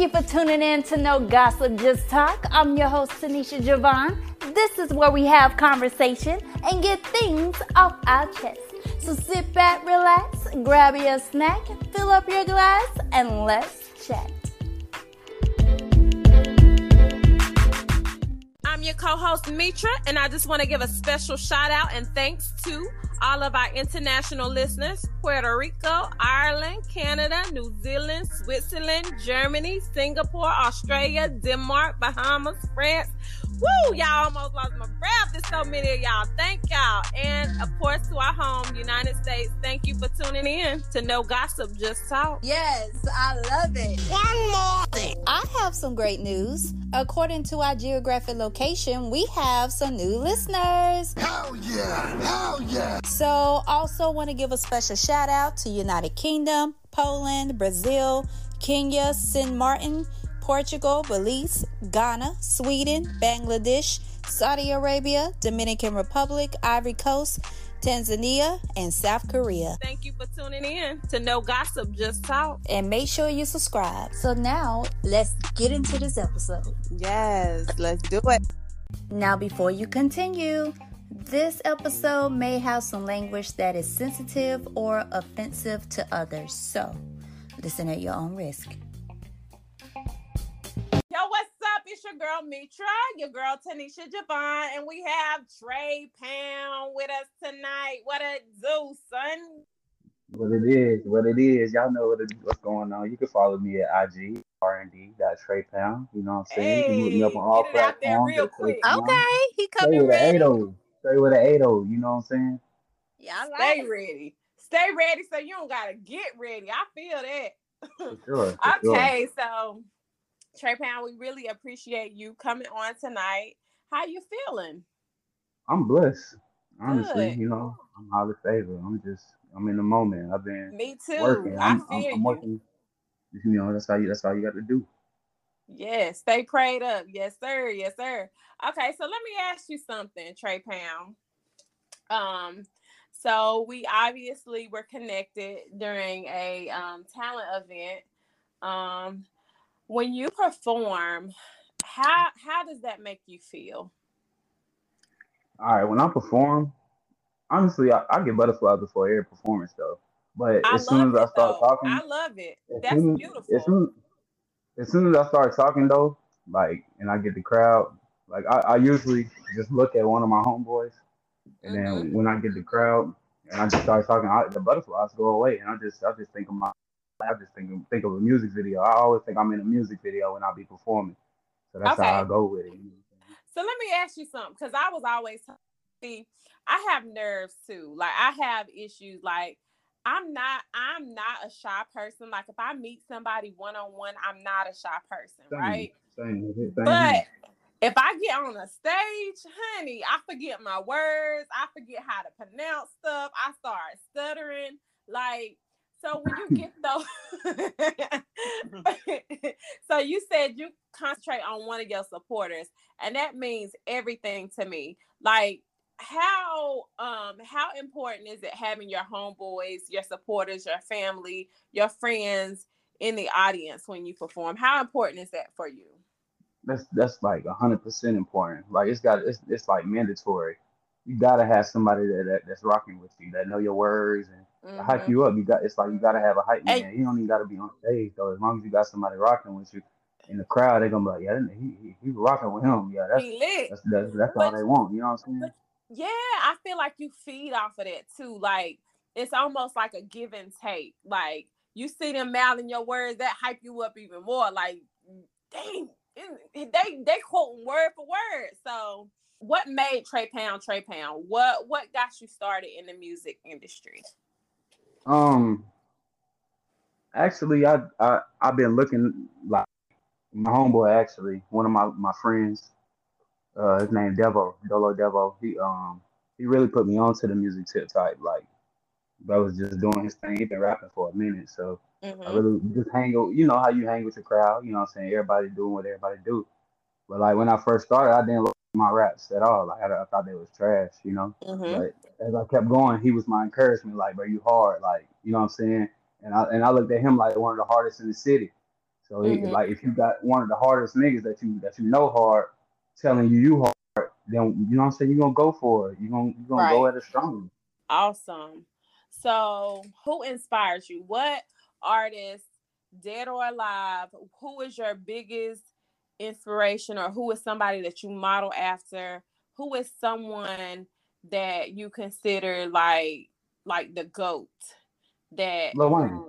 Thank you for tuning in to No Gossip Just Talk. I'm your host, Tenisha Javon. This is where we have conversation and get things off our chest. So sit back, relax, grab your snack, fill up your glass, and let's chat. I'm your co-host Mitra, and I just want to give a special shout out and thanks to all of our international listeners Puerto Rico, Ireland, Canada, New Zealand, Switzerland, Germany, Singapore, Australia, Denmark, Bahamas, France. Woo! Y'all almost lost my breath. There's so many of y'all. Thank y'all. And of course, to our home, United States, thank you for tuning in to No Gossip, Just Talk. Yes, I love it. One more thing. I have some great news. According to our geographic location, we have some new listeners. Hell yeah! Hell yeah! So, also want to give a special shout out to United Kingdom, Poland, Brazil, Kenya, St. Martin, Portugal, Belize, Ghana, Sweden, Bangladesh, Saudi Arabia, Dominican Republic, Ivory Coast, Tanzania, and South Korea. Thank you for tuning in to No Gossip, Just Talk. And make sure you subscribe. So now, let's get into this episode. Yes, let's do it. Now, before you continue, this episode may have some language that is sensitive or offensive to others. So, listen at your own risk. Your girl Mitra, your girl Tenisha Javon, and we have Tray Pound with us tonight. What a do, son. What it is, what it is. Y'all know what it, what's going on. You can follow me at IG R&D Tray Pound. You know what I'm saying? you can look me up on all get it out there platforms. real at Tray quick. Okay, he Stay coming with an ready. 80. Stay with an 80. You know what I'm saying? Yeah, I like Stay it. ready. Stay ready so you don't gotta get ready. I feel that. For sure. For sure. Okay, so Tray Pound, we really appreciate you coming on tonight. How you feeling? I'm blessed. Honestly, Good. you know, I'm highly favored. I'm just, I'm in the moment. I've been Me too. working. I I'm, feel I'm. I'm working. You know, that's how you. That's how you got to do. Yes, stay prayed up. Yes, sir. Yes, sir. Okay, so let me ask you something, Tray Pound. Um, so we obviously were connected during a um, talent event. Um, when you perform, how how does that make you feel? All right, when I perform, honestly, I, I get butterflies before every performance though. But I as soon as I start though. talking, I love it. That's soon, beautiful. As soon, as soon as I start talking though, like, and I get the crowd, like I, I usually just look at one of my homeboys, and Mhm. then when I get the crowd and I just start talking, I, the butterflies go away, and I just I just think of my, I just think of, think of a music video. I always think I'm in a music video when I'll be performing, so that's how I go with it. you know what I'm saying? So let me ask you something, because I was always see, I have nerves too. Like I have issues. Like I'm not, I'm not a shy person. Like if I meet somebody one on one, I'm not a shy person, Same, right? Same, same But if I get on a stage, honey, I forget my words. I forget how to pronounce stuff. I start stuttering. Like, so when you get those, so you said you concentrate on one of your supporters, and that means everything to me. Like, how um how important is it having your homeboys, your supporters, your family, your friends in the audience when you perform? How important is that for you? that's that's like hundred percent important. Like it's got it's it's like mandatory. You gotta have somebody that, that that's rocking with you that know your words and to hype mm-hmm. you up. You got it's like you gotta have a hype Hey. man. You don't even gotta be on stage though. As long as you got somebody rocking with you in the crowd, they're gonna be like, yeah, he he, he rocking with him. Yeah, that's that's that's, that's all they want. You know what I'm saying? but- Yeah, I feel like you feed off of that too. Like it's almost like a give and take. Like you see them mouthing your words, that hype you up even more. Like, dang, they they quoting word for word. So, what made Tray Pound Tray Pound? What what got you started in the music industry? Um, actually, I I I've been looking like my homeboy. Actually, one of my my friends, uh, his name Devo, Dolo Devo. He um he really put me onto the music tip type. Like, I was just doing his thing. He been rapping for a minute, so I Mhm. really just hang. You know how you hang with your crowd. You know what I'm saying? Everybody doing what everybody do. But like when I first started, I didn't my raps at all. Like I, I thought they was trash. You know. Mhm. But as I kept going, he was my encouragement. Like, bro, you hard. Like, you know what I'm saying? And I and I looked at him like one of the hardest in the city. So he- Mhm. like if you got one of the hardest niggas that you that you know hard telling you you hard, then you know what I'm saying, you're gonna go for it. You're gonna you gonna go at it strong. Awesome. So, who inspires you? What artist, dead or alive, who is your biggest inspiration, or who is somebody that you model after? Who is someone that you consider like like the goat? That Lil Wayne.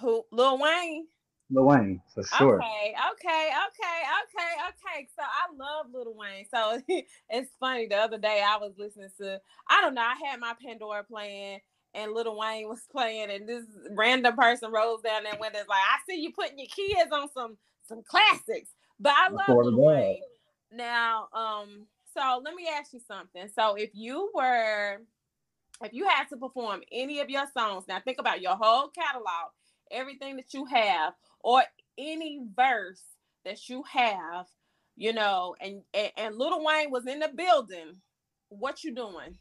who Lil Wayne? Lil Wayne, for sure. Okay, okay, okay, okay, okay. So I love Lil Wayne. So it's funny. The other day I was listening to, I don't know, I had my Pandora playing and Lil Wayne was playing, and this random person rolls down that window. It's like, I see you putting your kids on some some classics. But I love Lil Wayne. Now, um, so let me ask you something. So if you were if you had to perform any of your songs, now think about your whole catalog, everything that you have, or any verse that you have, you know, and and, and Little Wayne was in the building, what you doing?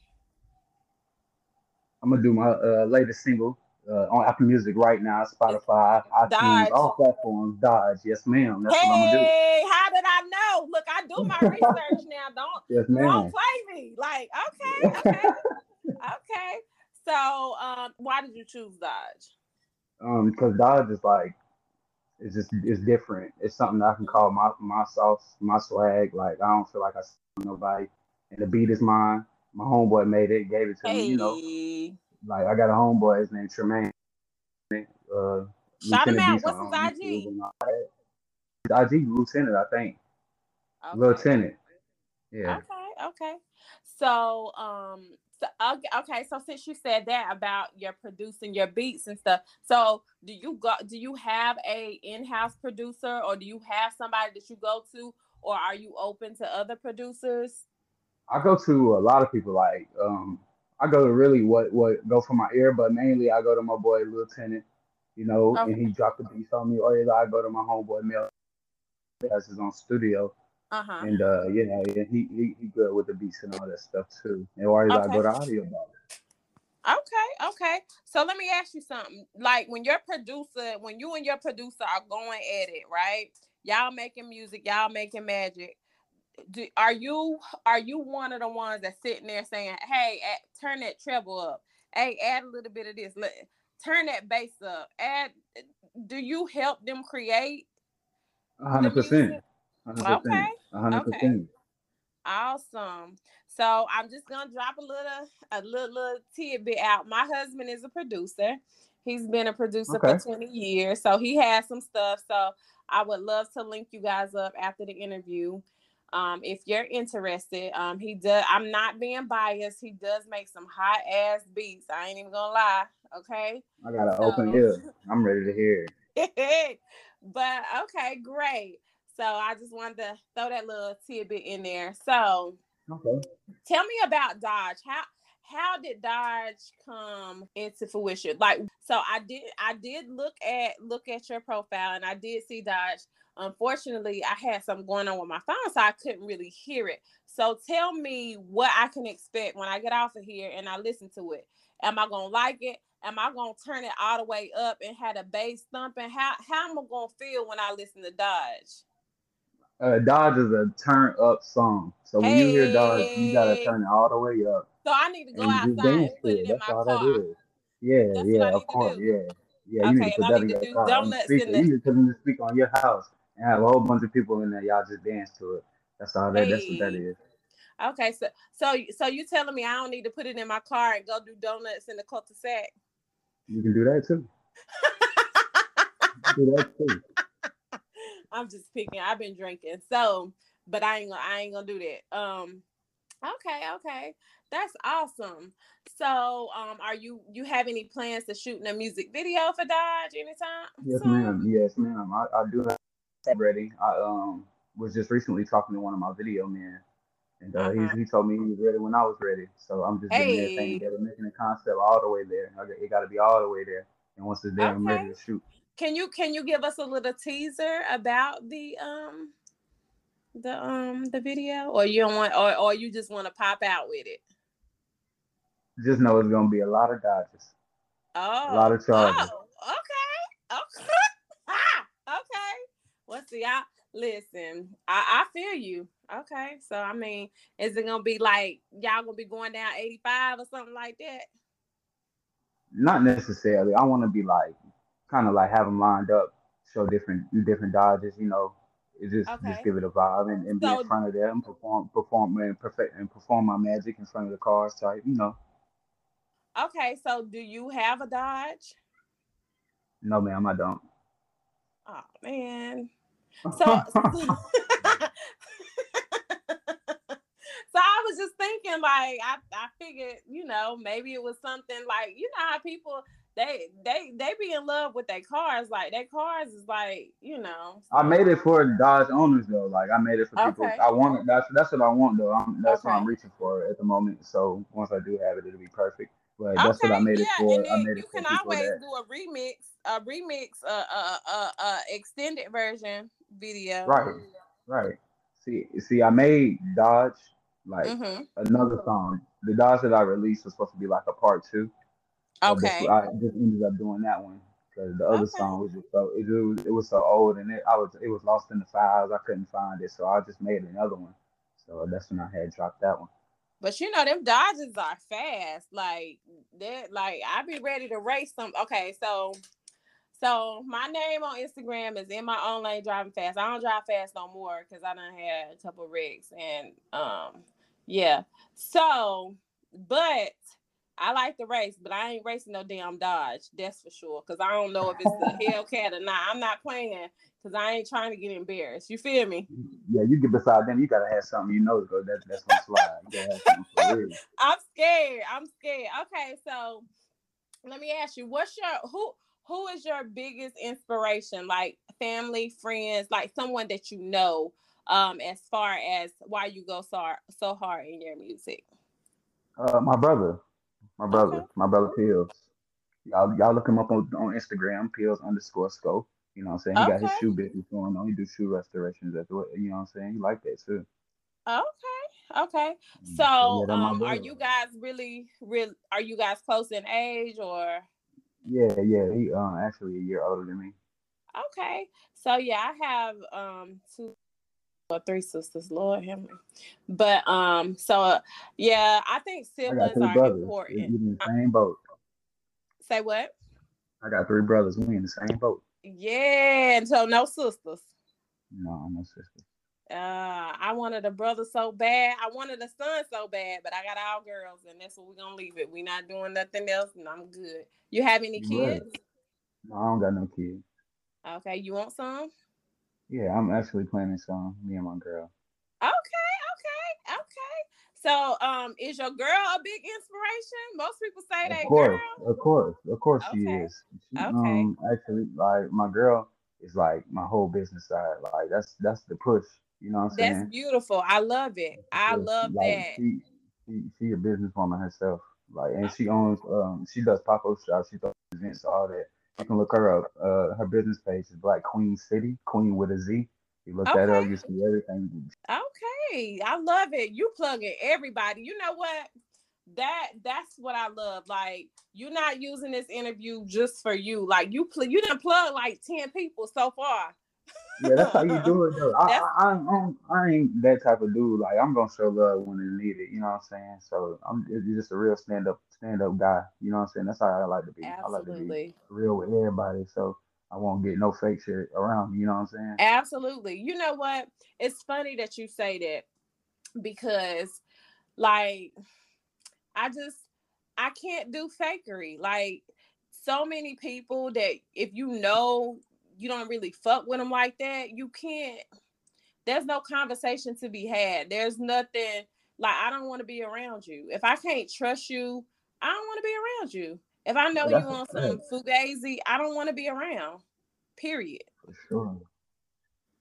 I'm gonna do my uh, latest single uh, on Apple Music right now, Spotify, iTunes, Dodge. all platforms. Dodge, yes, ma'am. That's what I'm gonna do. Hey, how did I know? Look, I do my research now. Don't Yes, ma'am. don't play me. Like, okay, okay, okay. So, um, why did you choose Dodge? um, because Dodge is like, it's just it's different. It's something that I can call my my sauce, my swag. Like I don't feel like I see nobody, and the beat is mine. My homeboy made it, gave it to me. You know, Hey, like I got a homeboy. His name Tremaine. Uh, Shout him out. What's his IG? and all that. His IG Lieutenant, I think. okay. Lieutenant. Yeah. Okay, okay. So, um, so okay, okay, so since you said that about your producing your beats and stuff, so do you go? Do you have a in-house producer, or do you have somebody that you go to, or are you open to other producers? I go to a lot of people. Like, um, I go to really what what go for my ear, but mainly I go to my boy Lieutenant. You know, Okay. and he dropped the beats on me. Or either I go to my homeboy Mel. Has his own studio, Uh huh. and uh, you know, yeah, he, he he good with the beats and all that stuff too. And or either I go to audio about it. Okay, okay. So let me ask you something. Like when your producer, when you and your producer are going at it, right? Y'all making music, y'all making magic. Do, are you are you one of the ones that's sitting there saying, "Hey, add, turn that treble up. Hey, add a little bit of this. Let, turn that bass up. Add." Do you help them create? hundred percent. Hundred Okay, percent. Hundred okay. percent. Awesome. So I'm just gonna drop a little a little, little tidbit out. My husband is a producer. He's been a producer Okay. for 20 years, so he has some stuff. So I would love to link you guys up after the interview. Um, if you're interested, um, he does. I'm not being biased. He does make some hot ass beats. I ain't even gonna lie. Okay. I got an So- open ear. I'm ready to hear. it. but okay, great. So I just wanted to throw that little tidbit in there. So Okay. tell me about Dodge. How how did Dodge come into fruition? Like so I did I did look at look at your profile and I did see Dodge. Unfortunately, I had something going on with my phone, so I couldn't really hear it. So tell me what I can expect when I get off of here and I listen to it. Am I gonna like it? Am I gonna turn it all the way up and have the bass thumping? How how am I gonna feel when I listen to Dodge? Uh, Dodge is a turn up song. So when you hear Dodge, you gotta turn it all the way up So I need to go and outside and dance put to it it. in That's my all car. that is. Yeah, That's yeah, of course, do. yeah, yeah. You Okay, need to put that in your do car, on the donuts in speaker. the- You need to put it in the speaker on your house and have a whole bunch of people in there. Y'all just dance to it. That's all that. That's what that is. Okay, so so so you telling me I don't need to put it in my car and go do donuts in the cul-de-sac? You can do that too. Do that too. I'm just picking. I've been drinking, so but I ain't gonna I ain't gonna do that. Um, okay, okay, that's awesome. So, um, are you you have any plans to shoot a music video for Dodge anytime? Yes, soon? ma'am. Yes, ma'am. I, I do have that ready. I um was just recently talking to one of my video men, and uh, Uh-huh. he he told me he was ready when I was ready. So I'm just getting everything Hey. together, making the concept all the way there. It got to be all the way there. And once it's there, I'm ready to shoot. Can you can you give us a little teaser about the um the um the video, or you don't want, or or you just want to pop out with it? Just know it's gonna be a lot of dodges Oh, lot of charges. Oh, okay, okay, Ah, okay. See, I listen. I, I feel you. Okay, so I mean, is it gonna be like y'all gonna be going down eighty five or something like that? Not necessarily. I want to be like, kind of like have them lined up, show different different dodges. You know, it just Okay. just give it a vibe and, and be in front of them, perform perform and perfect and perform my magic in front of the cars. Type. You know, Okay, so do you have a Dodge? no, ma'am, I don't. Oh man. So So I was just thinking, like, I, I figured, you know, maybe it was something like, you know, how people they they they be in love with their cars. Like their cars is like, you know. I made it for Dodge owners though. Like I made it for people. Okay. I want it. That's that's what I want though. I'm, that's what I'm reaching for at the moment. So once I do have it, it'll be perfect. But that's what I Okay, made it for. and I then made you it for can always that. do a remix, a remix, uh, uh, uh, uh, extended version video. Right, right. See, see, I made Dodge like Mm-hmm. another song. The Dodge that I released was supposed to be like a part two. Okay. I just ended up doing that one because the other Okay. song was just so it, was it was so old and it I was it was lost in the files. I couldn't find it, so I just made another one. So that's when I had dropped that one. But you know, them Dodges are fast. Like that, like I'd be ready to race some. Okay, so so my name on Instagram is in my own lane driving fast. I don't drive fast no more because I done had a couple wrecks and um yeah. So but I like to race, but I ain't racing no damn Dodge. That's for sure. Cause I don't know if it's a Hellcat or not. I'm not playing because I ain't trying to get embarrassed. You feel me? Yeah, you get beside them, you gotta have something you know go that that's gonna slide. You gotta have something for real. I'm scared. I'm scared. Okay, so let me ask you, what's your who who is your biggest inspiration? Like family, friends, like someone that you know, um, as far as why you go so so hard in your music. Uh, my brother, my brother, Okay. my brother Pills. Y'all, y'all look him up on, on Instagram, Pills underscore scope. You know what I'm saying? He got his shoe business going on. He do shoe restorations at the, you know what I'm saying? He like that too. Okay, okay. Mm, So, yeah, um, are you guys really, real? Are you guys close in age or? Yeah, yeah. He um actually a year older than me. Okay, so yeah, I have um two three sisters. Lord me. But um, so uh, yeah, I think I siblings three are brothers. Important. in the same boat. Say what? I got three brothers. We in the same boat. Yeah, and so no sisters. No, no sister. Uh, I wanted a brother so bad. I wanted a son so bad, but I got all girls, and that's what we're gonna leave it. We're not doing nothing else, and I'm good. You have any You right. kids? No, I don't got no kids. Okay, you want some? Yeah, I'm actually planning some. Me and my girl. Okay, okay, okay. So, um, is your girl a big inspiration? Most people say Of that course, girl. of course, of course she is. She, Okay. Um, actually, like my girl is like my whole business side. Like that's that's the push. You know what I'm saying? That's beautiful. I love it. I Yeah, love like, that. She, she she a businesswoman herself. Like, and she owns um she does pop up shops. She does events, all that. You can look her up. Uh, her business page is Black Queen City, Queen with a Z. You look that up, you see everything. Okay, I love it. You plug it, everybody. You know what? That that's what I love. Like you're not using this interview just for you. Like you pl- you didn't plug like ten people so far. Yeah, that's how you do it though. I, I, I, I'm- ain't that type of dude. Like I'm gonna show love when it's needed. You know what I'm saying? So I'm just a real stand up stand up guy. You know what I'm saying? That's how I like to be. I like to be Absolutely, real with everybody. So I won't get no fake shit around. me, You know what I'm saying? absolutely. You know what? It's funny that you say that because, like, I just I can't do fakery. Like so many people that if you know you don't really fuck with them like that, you can't. There's no conversation to be had. There's nothing like I don't want to be around you. If I can't trust you, I don't want to be around you. If I know you That's a want some fugazi, I don't want to be around. Period. For sure.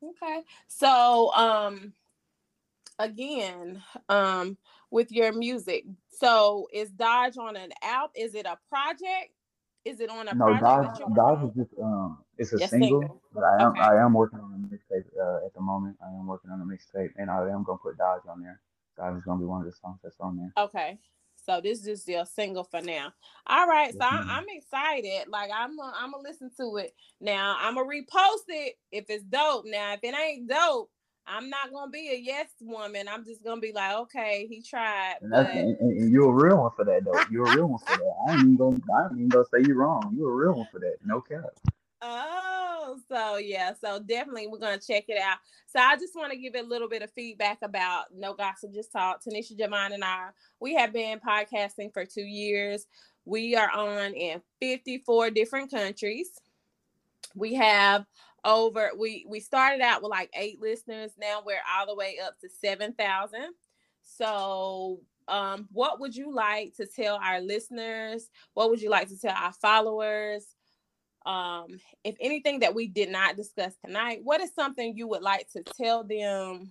Okay. So um again, um with your music. So is Dodge on an app? Is it a project? Is it on a No? Dodge, Dodge is just um, it's a Yes, single. single. But I am Okay. I am working on a mixtape uh, at the moment. I am working on a mixtape, and I am gonna put Dodge on there. Dodge is gonna be one of the songs that's on there. Okay. So this is your single for now. All right, so I, i'm excited. Like I'm, i I'm gonna listen to it now. I'm gonna repost it if it's dope. Now, if it ain't dope, I'm not gonna be a yes woman. I'm just gonna be like, okay, he tried, And but and, and you're a real one for that though. You're a real one for that. I ain't even gonna I ain't even gonna say you're wrong. You're a real one for that. No cap. Oh, so yeah, so definitely we're gonna check it out. So I just want to give a little bit of feedback about No Gossip Just Talk. Tenisha Javon and I, we have been podcasting for two years. We are on in 54 different countries. We have over we we started out with like eight listeners. Now we're all the way up to seven thousand. So um, what would you like to tell our listeners? What would you like to tell our followers? um if anything that we did not discuss tonight what is something you would like to tell them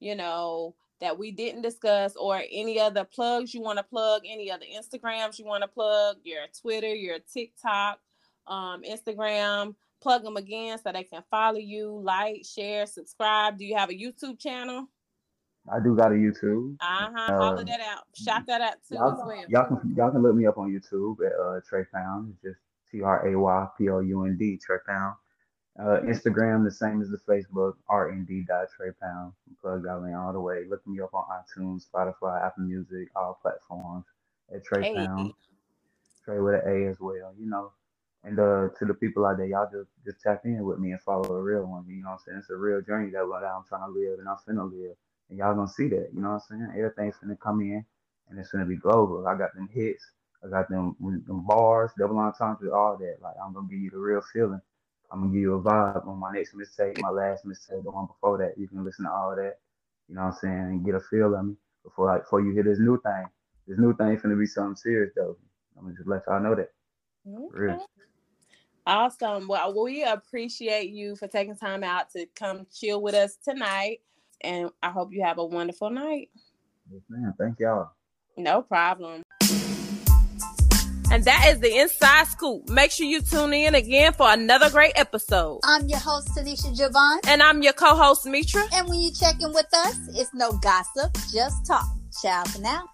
you know that we didn't discuss or any other plugs you want to plug any other instagrams you want to plug your twitter your tiktok um instagram plug them again so they can follow you like share subscribe do you have a youtube channel I do got a YouTube. uh-huh follow Uh, that out shout that out too Y'all, well y'all can y'all can look me up on YouTube at uh, Tray Pound. It's just T R A Y P O U N D Tray Pound. Uh, Instagram the same as the Facebook RND dot Tray Pound. Plug y'all in all the way. Look me up on iTunes, Spotify, Apple Music, all platforms at Tray hey Pound. Tray with an A as well. You know. And uh, to the people out there, y'all just just tap in with me and follow a real one. You know what I'm saying? It's a real journey that I'm trying to live and I'm finna live. And y'all gonna see that. You know what I'm saying? Everything's finna come in and it's gonna be global. I got them hits, I got them them bars, double entendre, all that. Like I'm gonna give you the real feeling. I'm gonna give you a vibe on my next mistake, my last mistake, the one before that. You can listen to all that. You know what I'm saying? And get a feel of me before like before you hear this new thing. This new thing finna be something serious though. I'm gonna just let y'all know that. Okay. Real. Awesome. Well, we appreciate you for taking time out to come chill with us tonight. And I hope you have a wonderful night. Yes, man. Thank y'all. No problem. And that is the inside scoop. Make sure you tune in again for another great episode. I'm your host, Tenisha Javon. And I'm your co host, Mitra. And when you check in with us, it's no gossip, just talk. Ciao for now.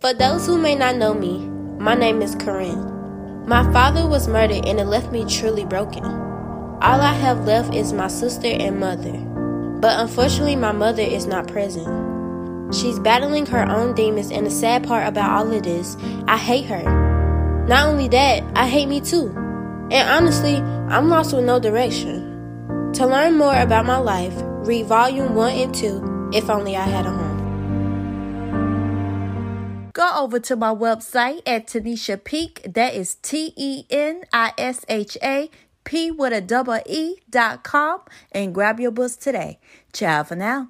For those who may not know me, my name is Corinne. My father was murdered and it left me truly broken. All I have left is my sister and mother. But unfortunately, my mother is not present. She's battling her own demons, and the sad part about all of this, I hate her. Not only that, I hate me too. And honestly, I'm lost with no direction. To learn more about my life, read volume 1 and 2, If Only I Had a Home. Go over to my website at Tenisha Peak. That is T E N I S H A P with a double E dot com and grab your books today. Ciao for now.